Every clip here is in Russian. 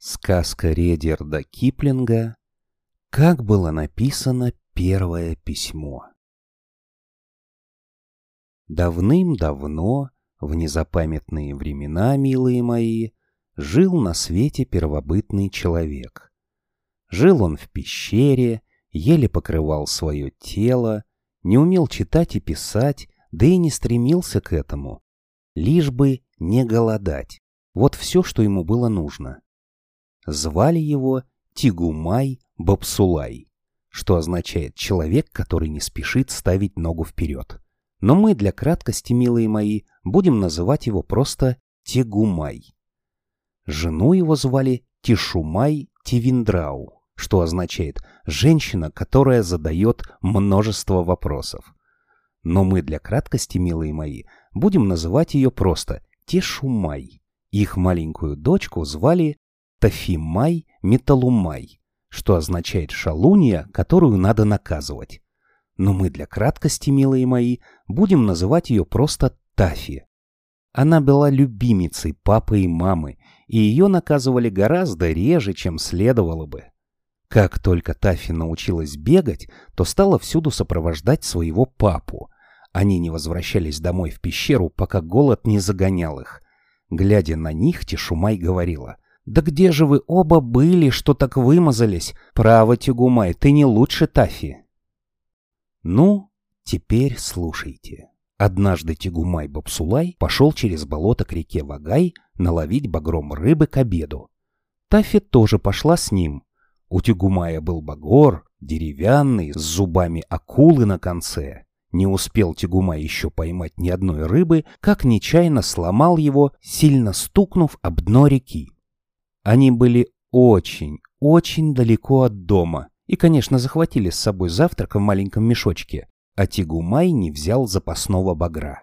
Сказка Редерда Киплинга «Как было написано первое письмо». Давным-давно, в незапамятные времена, милые мои, жил на свете первобытный человек. Жил он в пещере, еле покрывал свое тело, не умел читать и писать, да и не стремился к этому. Лишь бы не голодать. Вот все, что ему было нужно. Звали его Тигумай Бабсулай, что означает «человек, который не спешит ставить ногу вперед». Но мы для краткости, милые мои, будем называть его просто Тегумай. Жену его звали Тишумай Тивиндрау, что означает «женщина, которая задает множество вопросов». Но мы для краткости, милые мои, будем называть ее просто Тишумай. Их маленькую дочку звали Тафимай Металумай, что означает шалунья, которую надо наказывать. Но мы для краткости, милые мои, будем называть ее просто Тафи. Она была любимицей папы и мамы, и ее наказывали гораздо реже, чем следовало бы. Как только Тафи научилась бегать, то стала всюду сопровождать своего папу. Они не возвращались домой в пещеру, пока голод не загонял их. Глядя на них, Тишумай говорила — «Да где же вы оба были, что так вымазались? Право, Тягумай, ты не лучше Тафи». Ну, теперь слушайте. Однажды Тягумай Бабсулай пошел через болото к реке Вагай наловить багром рыбы к обеду. Тафи тоже пошла с ним. У Тягумая был багор, деревянный, с зубами акулы на конце. Не успел Тягумай еще поймать ни одной рыбы, как нечаянно сломал его, сильно стукнув об дно реки. Они были очень, очень далеко от дома и, конечно, захватили с собой завтрак в маленьком мешочке, а Тигумай не взял запасного багра.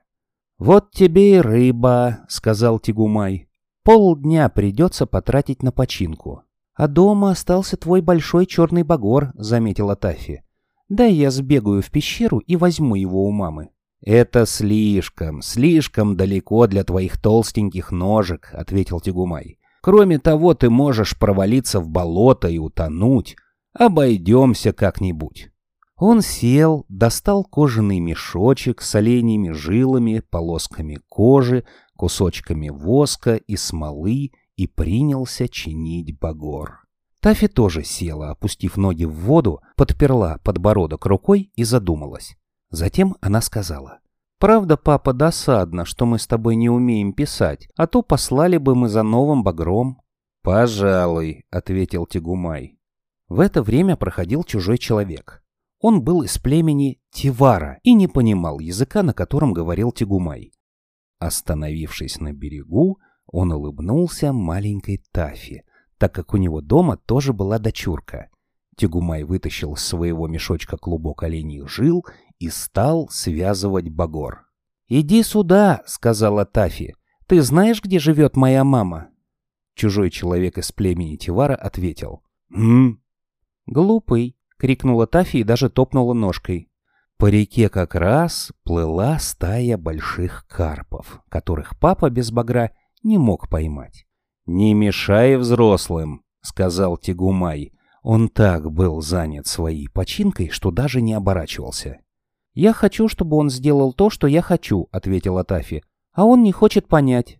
«Вот тебе и рыба», — сказал Тигумай. «Полдня придется потратить на починку». «А дома остался твой большой черный багор», — заметила Тафи. «Дай я сбегаю в пещеру и возьму его у мамы». «Это слишком, слишком далеко для твоих толстеньких ножек», — ответил Тигумай. Кроме того, ты можешь провалиться в болото и утонуть. Обойдемся как-нибудь. Он сел, достал кожаный мешочек с оленями жилами, полосками кожи, кусочками воска и смолы и принялся чинить багор. Тафи тоже села, опустив ноги в воду, подперла подбородок рукой и задумалась. Затем она сказала. Правда, папа, досадно, что мы с тобой не умеем писать, а то послали бы мы за новым багром. Пожалуй, ответил Тигумай. В это время проходил чужой человек. Он был из племени Тивара и не понимал языка, на котором говорил Тигумай. Остановившись на берегу, он улыбнулся маленькой Тафи, так как у него дома тоже была дочурка. Тигумай вытащил из своего мешочка клубок оленьих жил и стал связывать багор. «Иди сюда», — сказала Тафи. «Ты знаешь, где живет моя мама?» Чужой человек из племени Тивара ответил. «Хм?» «Глупый», — крикнула Тафи и даже топнула ножкой. По реке как раз плыла стая больших карпов, которых папа без багра не мог поймать. «Не мешай взрослым», — сказал Тигумай. Он так был занят своей починкой, что даже не оборачивался. «Я хочу, чтобы он сделал то, что я хочу», — ответила Тафи. «А он не хочет понять».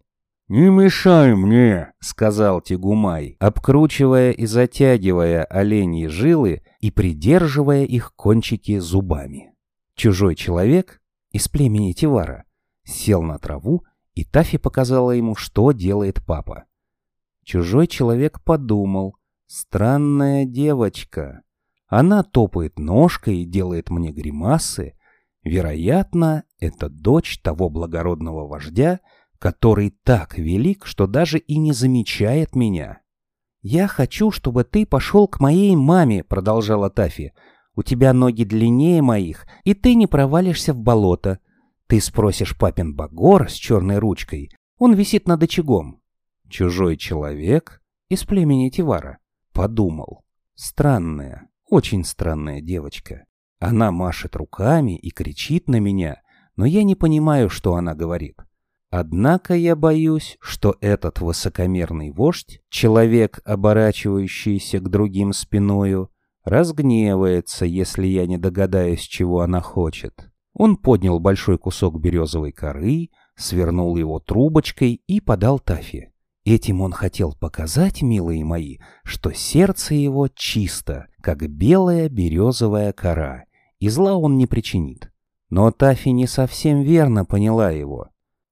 «Не мешай мне», — сказал Тигумай, обкручивая и затягивая оленьи жилы и придерживая их кончики зубами. Чужой человек из племени Тивара сел на траву, и Тафи показала ему, что делает папа. Чужой человек подумал. «Странная девочка. Она топает ножкой и делает мне гримасы, Вероятно, это дочь того благородного вождя, который так велик, что даже и не замечает меня. «Я хочу, чтобы ты пошел к моей маме», — продолжала Тафи. «У тебя ноги длиннее моих, и ты не провалишься в болото. Ты спросишь папин багор с черной ручкой. Он висит над очагом». Чужой человек из племени Тивара подумал. Странная, очень странная девочка. Она машет руками и кричит на меня, но я не понимаю, что она говорит. Однако я боюсь, что этот высокомерный вождь, человек, оборачивающийся к другим спиною, разгневается, если я не догадаюсь, чего она хочет. Он поднял большой кусок березовой коры, свернул его трубочкой и подал Тафи. Этим он хотел показать, милые мои, что сердце его чисто, как белая березовая кора, и зла он не причинит. Но Тафи не совсем верно поняла его.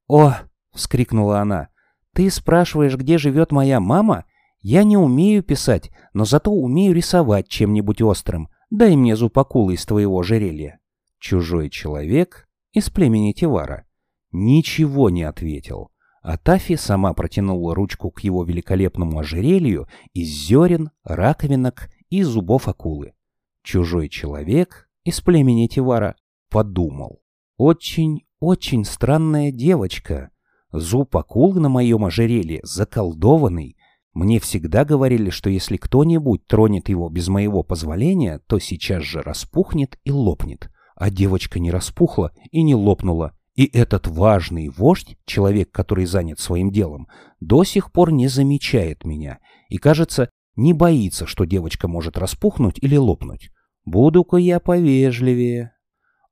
«О!» — вскрикнула она. «Ты спрашиваешь, где живет моя мама? Я не умею писать, но зато умею рисовать чем-нибудь острым. Дай мне зубакулы из твоего ожерелья». Чужой человек из племени Тивара ничего не ответил. А Тафи сама протянула ручку к его великолепному ожерелью из зерен, раковинок и зубов акулы. Чужой человек из племени Тивара подумал. Очень, очень странная девочка. Зуб акулы на моем ожерелье заколдованный. Мне всегда говорили, что если кто-нибудь тронет его без моего позволения, то сейчас же распухнет и лопнет. А девочка не распухла и не лопнула. И этот важный вождь, человек, который занят своим делом, до сих пор не замечает меня и, кажется, не боится, что девочка может распухнуть или лопнуть. Буду-ка я повежливее.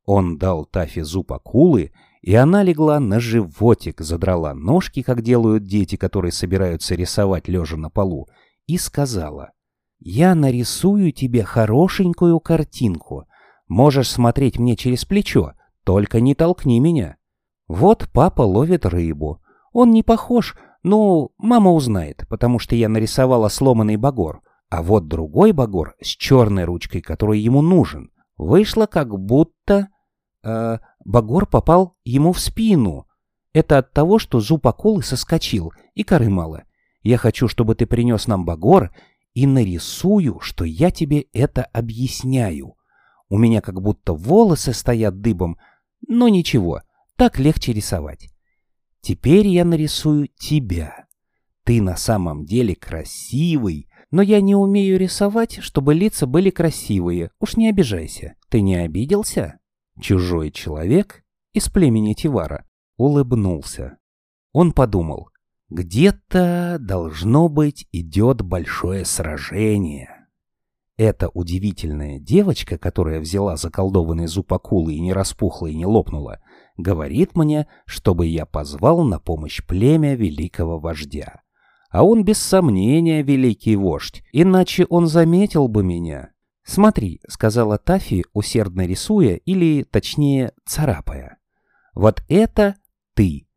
Он дал Тафе зуб акулы, и она легла на животик, задрала ножки, как делают дети, которые собираются рисовать лежа на полу, и сказала, «Я нарисую тебе хорошенькую картинку. Можешь смотреть мне через плечо, только не толкни меня. Вот папа ловит рыбу. Он не похож, ну, мама узнает, потому что я нарисовала сломанный багор. А вот другой багор с черной ручкой, который ему нужен, вышло как будто... Э, багор попал ему в спину. Это от того, что зуб акулы соскочил, и коры мало. Я хочу, чтобы ты принес нам багор, и нарисую, что я тебе это объясняю. У меня как будто волосы стоят дыбом, но ничего, так легче рисовать. Теперь я нарисую тебя. Ты на самом деле красивый, но я не умею рисовать, чтобы лица были красивые. Уж не обижайся. Ты не обиделся? Чужой человек из племени Тивара улыбнулся. Он подумал, где-то, должно быть, идет большое сражение. Эта удивительная девочка, которая взяла заколдованный зуб акулы и не распухла и не лопнула, говорит мне, чтобы я позвал на помощь племя великого вождя. А он без сомнения великий вождь, иначе он заметил бы меня. «Смотри», — сказала Тафи, усердно рисуя, или, точнее, царапая. «Вот это ты.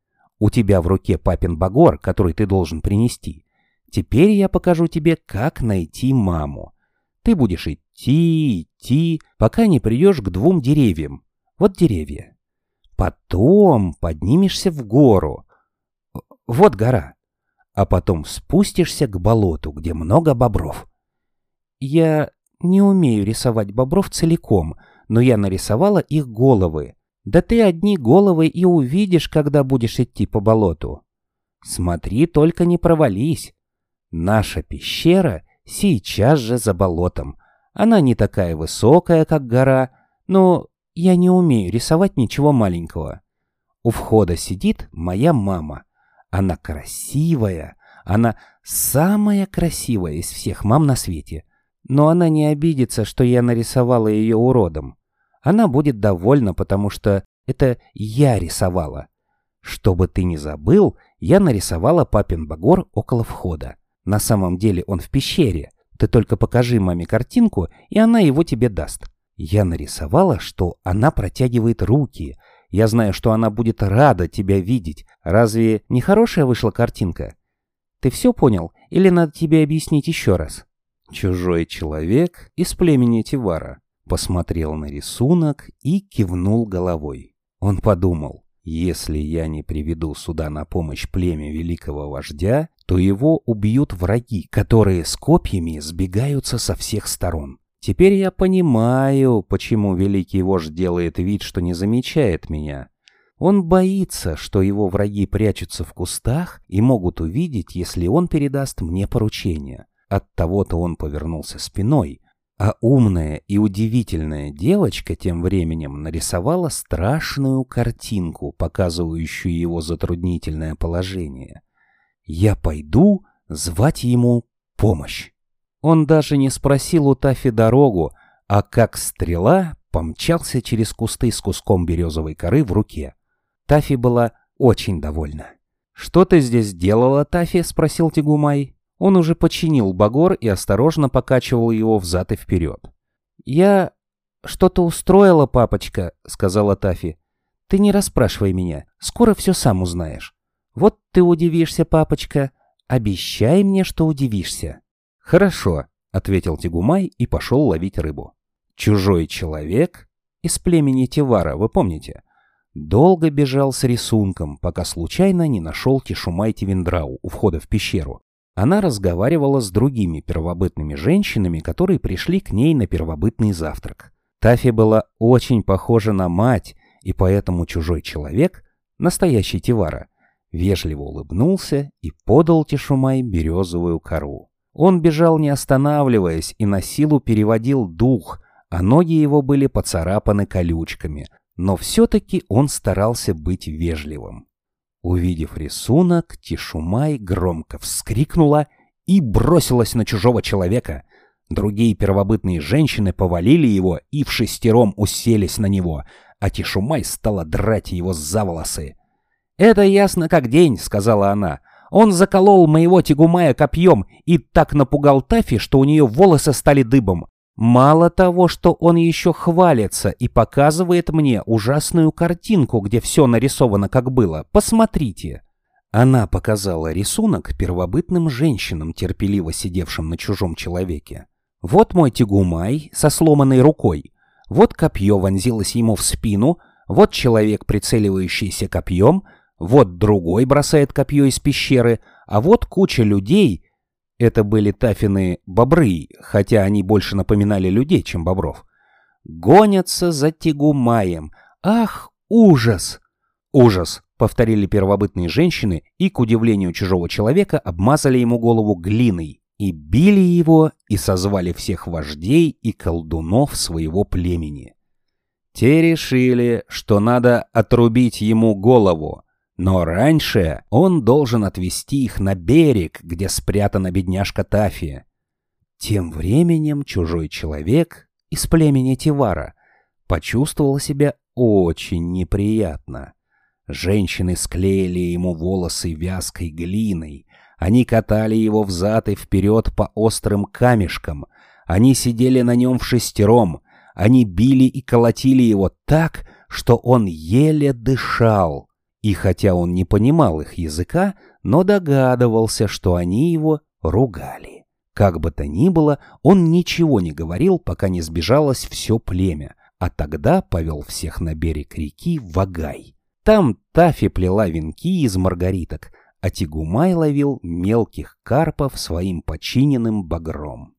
У тебя в руке папин багор, который ты должен принести. Теперь я покажу тебе, как найти маму. Ты будешь идти, идти, пока не придешь к двум деревьям. Вот деревья. Потом поднимешься в гору. Вот гора. А потом спустишься к болоту, где много бобров. Я не умею рисовать бобров целиком, но я нарисовала их головы. Да ты одни головы и увидишь, когда будешь идти по болоту. Смотри, только не провались. Наша пещера — сейчас же за болотом. Она не такая высокая, как гора, но я не умею рисовать ничего маленького. У входа сидит моя мама. Она красивая, она самая красивая из всех мам на свете. Но она не обидится, что я нарисовала ее уродом. Она будет довольна, потому что это я рисовала. Чтобы ты не забыл, я нарисовала папин багор около входа. На самом деле он в пещере. Ты только покажи маме картинку, и она его тебе даст. Я нарисовала, что она протягивает руки. Я знаю, что она будет рада тебя видеть. Разве не хорошая вышла картинка? Ты все понял? Или надо тебе объяснить еще раз? Чужой человек из племени Тивара посмотрел на рисунок и кивнул головой. Он подумал, если я не приведу сюда на помощь племя великого вождя, то его убьют враги, которые с копьями сбегаются со всех сторон. Теперь я понимаю, почему великий вождь делает вид, что не замечает меня. Он боится, что его враги прячутся в кустах и могут увидеть, если он передаст мне поручение. От того-то он повернулся спиной. А умная и удивительная девочка тем временем нарисовала страшную картинку, показывающую его затруднительное положение. «Я пойду звать ему помощь». Он даже не спросил у Тафи дорогу, а как стрела помчался через кусты с куском березовой коры в руке. Тафи была очень довольна. «Что ты здесь делала, Тафи?» — спросил Тигумай. Он уже починил багор и осторожно покачивал его взад и вперед. «Я что-то устроила, папочка», — сказала Тафи. «Ты не расспрашивай меня, скоро все сам узнаешь. Вот ты удивишься, папочка. Обещай мне, что удивишься». «Хорошо», — ответил Тигумай и пошел ловить рыбу. Чужой человек из племени Тивара, вы помните? Долго бежал с рисунком, пока случайно не нашел Тишумай Тивендрау у входа в пещеру. Она разговаривала с другими первобытными женщинами, которые пришли к ней на первобытный завтрак. Тафи была очень похожа на мать, и поэтому чужой человек, настоящий Тивара, вежливо улыбнулся и подал Тишумай березовую кору. Он бежал не останавливаясь и на силу переводил дух, а ноги его были поцарапаны колючками, но все-таки он старался быть вежливым. Увидев рисунок, Тишумай громко вскрикнула и бросилась на чужого человека. Другие первобытные женщины повалили его и в шестером уселись на него, а Тишумай стала драть его за волосы. «Это ясно как день», — сказала она. «Он заколол моего Тигумая копьем и так напугал Тафи, что у нее волосы стали дыбом. Мало того, что он еще хвалится и показывает мне ужасную картинку, где все нарисовано как было. Посмотрите. Она показала рисунок первобытным женщинам, терпеливо сидевшим на чужом человеке. Вот мой тягумай со сломанной рукой. Вот копье вонзилось ему в спину. Вот человек, прицеливающийся копьем. Вот другой бросает копье из пещеры. А вот куча людей, это были тафины бобры, хотя они больше напоминали людей, чем бобров. Гонятся за Тигумаем. Ах, ужас! Ужас, повторили первобытные женщины и, к удивлению чужого человека, обмазали ему голову глиной и били его и созвали всех вождей и колдунов своего племени. Те решили, что надо отрубить ему голову, но раньше он должен отвезти их на берег, где спрятана бедняжка Тафия. Тем временем чужой человек из племени Тивара почувствовал себя очень неприятно. Женщины склеили ему волосы вязкой глиной, они катали его взад и вперед по острым камешкам, они сидели на нем в шестером, они били и колотили его так, что он еле дышал. И хотя он не понимал их языка, но догадывался, что они его ругали. Как бы то ни было, он ничего не говорил, пока не сбежалось все племя, а тогда повел всех на берег реки Вагай. Там Тафи плела венки из маргариток, а Тигумай ловил мелких карпов своим починенным багром.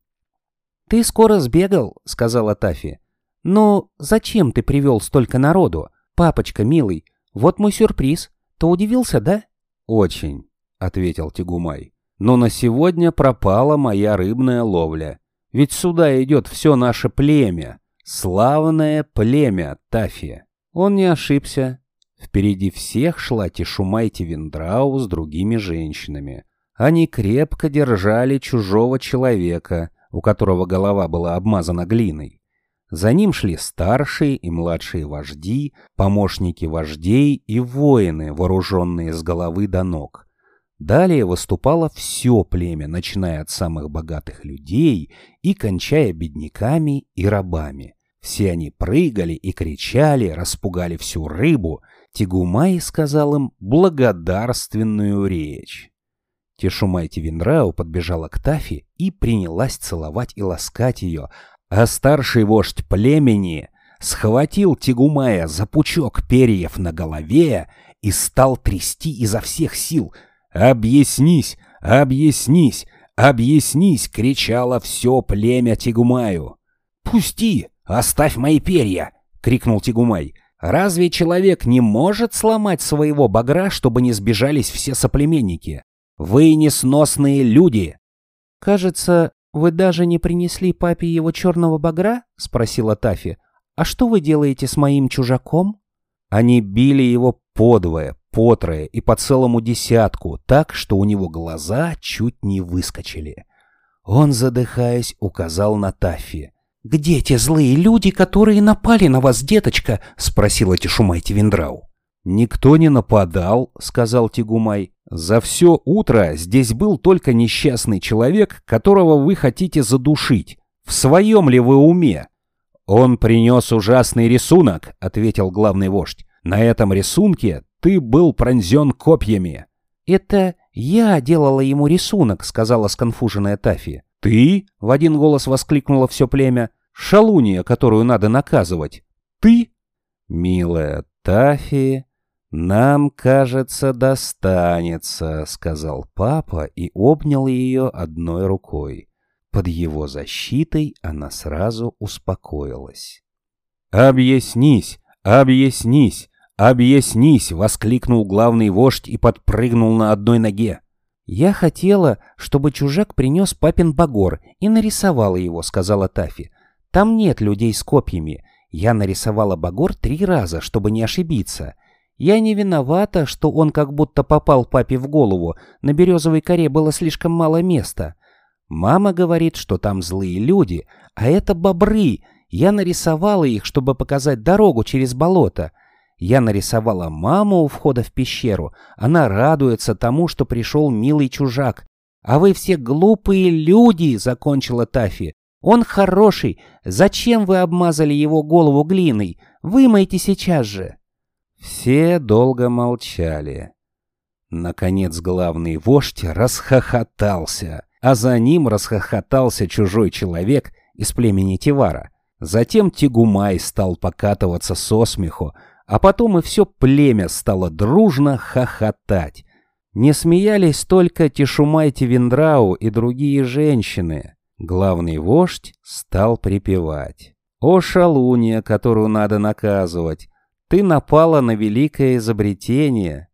«Ты скоро сбегал», — сказала Тафи. «Но зачем ты привел столько народу? Папочка, милый, вот мой сюрприз. Ты удивился, да? Очень, ответил Тигумай. Но на сегодня пропала моя рыбная ловля. Ведь сюда идет все наше племя. Славное племя Тафия. Он не ошибся. Впереди всех шла Тишумай Тивендрау с другими женщинами. Они крепко держали чужого человека, у которого голова была обмазана глиной. За ним шли старшие и младшие вожди, помощники вождей и воины, вооруженные с головы до ног. Далее выступало все племя, начиная от самых богатых людей и кончая бедняками и рабами. Все они прыгали и кричали, распугали всю рыбу. Тигумай сказал им благодарственную речь. Тишумай Тивенрау подбежала к Тафи и принялась целовать и ласкать ее, а старший вождь племени схватил Тигумая за пучок перьев на голове и стал трясти изо всех сил. «Объяснись! Объяснись! Объяснись!» — кричало все племя Тигумаю. «Пусти! Оставь мои перья!» — крикнул Тигумай. «Разве человек не может сломать своего багра, чтобы не сбежались все соплеменники? Вы несносные люди!» «Кажется, «Вы даже не принесли папе его черного багра?» — спросила Тафи. «А что вы делаете с моим чужаком?» Они били его подвое, потрое и по целому десятку, так, что у него глаза чуть не выскочили. Он, задыхаясь, указал на Тафи. «Где те злые люди, которые напали на вас, деточка?» — спросила Тишумай Тивендрау. «Никто не нападал», — сказал Тигумай. «За все утро здесь был только несчастный человек, которого вы хотите задушить. В своем ли вы уме?» «Он принес ужасный рисунок», — ответил главный вождь. «На этом рисунке ты был пронзен копьями». «Это я делала ему рисунок», — сказала сконфуженная Тафи. «Ты?» — в один голос воскликнуло все племя. «Шалунья, которую надо наказывать. Ты?» «Милая Тафи, нам, кажется, достанется», — сказал папа и обнял ее одной рукой. Под его защитой она сразу успокоилась. «Объяснись, объяснись, объяснись!» — воскликнул главный вождь и подпрыгнул на одной ноге. «Я хотела, чтобы чужак принес папин багор и нарисовала его», — сказала Тафи. «Там нет людей с копьями. Я нарисовала багор три раза, чтобы не ошибиться. Я не виновата, что он как будто попал папе в голову. На березовой коре было слишком мало места. Мама говорит, что там злые люди, а это бобры. Я нарисовала их, чтобы показать дорогу через болото. Я нарисовала маму у входа в пещеру. Она радуется тому, что пришел милый чужак. А вы все глупые люди, закончила Тафи. Он хороший. Зачем вы обмазали его голову глиной? Вымойте сейчас же. Все долго молчали. Наконец главный вождь расхохотался, а за ним расхохотался чужой человек из племени Тивара. Затем Тигумай стал покатываться со смеху, а потом и все племя стало дружно хохотать. Не смеялись только Тишумай Тивендрау и другие женщины. Главный вождь стал припевать. «О, шалунья, которую надо наказывать! Ты напала на великое изобретение!»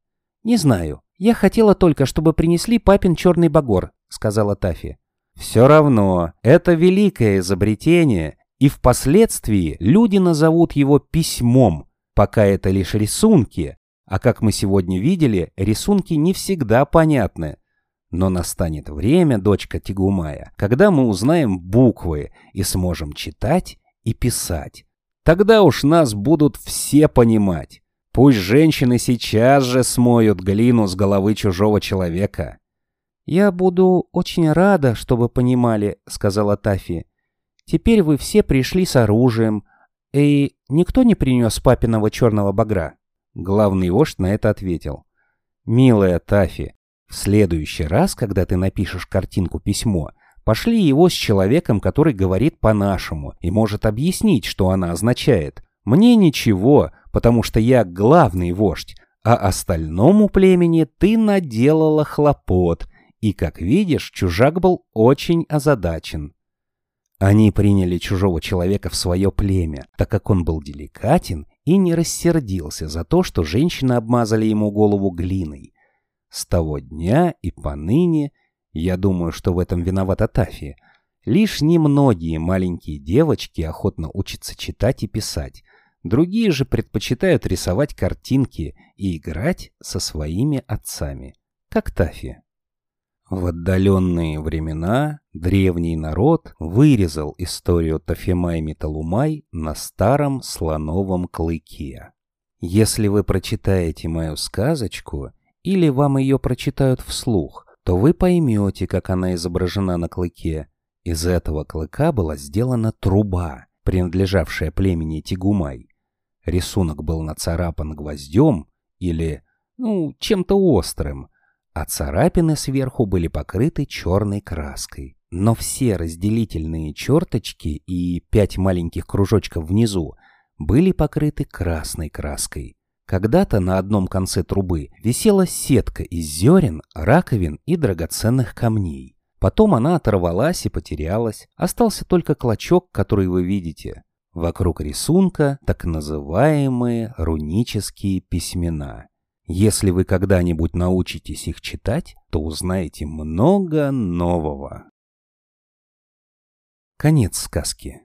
«Не знаю. Я хотела только, чтобы принесли папин черный багор», — сказала Тафи. «Все равно, это великое изобретение, и впоследствии люди назовут его письмом, Пока это лишь рисунки, а как мы сегодня видели, рисунки не всегда понятны. Но настанет время, дочка Тигумая, когда мы узнаем буквы и сможем читать и писать. Тогда уж нас будут все понимать. Пусть женщины сейчас же смоют глину с головы чужого человека. «Я буду очень рада, чтобы понимали», — сказала Тафи. «Теперь вы все пришли с оружием, и никто не принес папиного черного багра?» Главный вождь на это ответил. «Милая Тафи, в следующий раз, когда ты напишешь картинку-письмо, пошли его с человеком, который говорит по-нашему и может объяснить, что она означает. Мне ничего, потому что я главный вождь, а остальному племени ты наделала хлопот, и, как видишь, чужак был очень озадачен. Они приняли чужого человека в свое племя, так как он был деликатен и не рассердился за то, что женщины обмазали ему голову глиной. С того дня и поныне, я думаю, что в этом виновата Тафи, лишь немногие маленькие девочки охотно учатся читать и писать, другие же предпочитают рисовать картинки и играть со своими отцами, как Тафи. В отдаленные времена древний народ вырезал историю Тафимай Металумай на старом слоновом клыке. Если вы прочитаете мою сказочку или вам ее прочитают вслух, то вы поймете, как она изображена на клыке. Из этого клыка была сделана труба, принадлежавшая племени Тигумай. Рисунок был нацарапан гвоздем или, ну, чем-то острым, а царапины сверху были покрыты черной краской. Но все разделительные черточки и пять маленьких кружочков внизу были покрыты красной краской. Когда-то на одном конце трубы висела сетка из зерен, раковин и драгоценных камней. Потом она оторвалась и потерялась, остался только клочок, который вы видите. Вокруг рисунка так называемые рунические письмена. Если вы когда-нибудь научитесь их читать, то узнаете много нового. Конец сказки.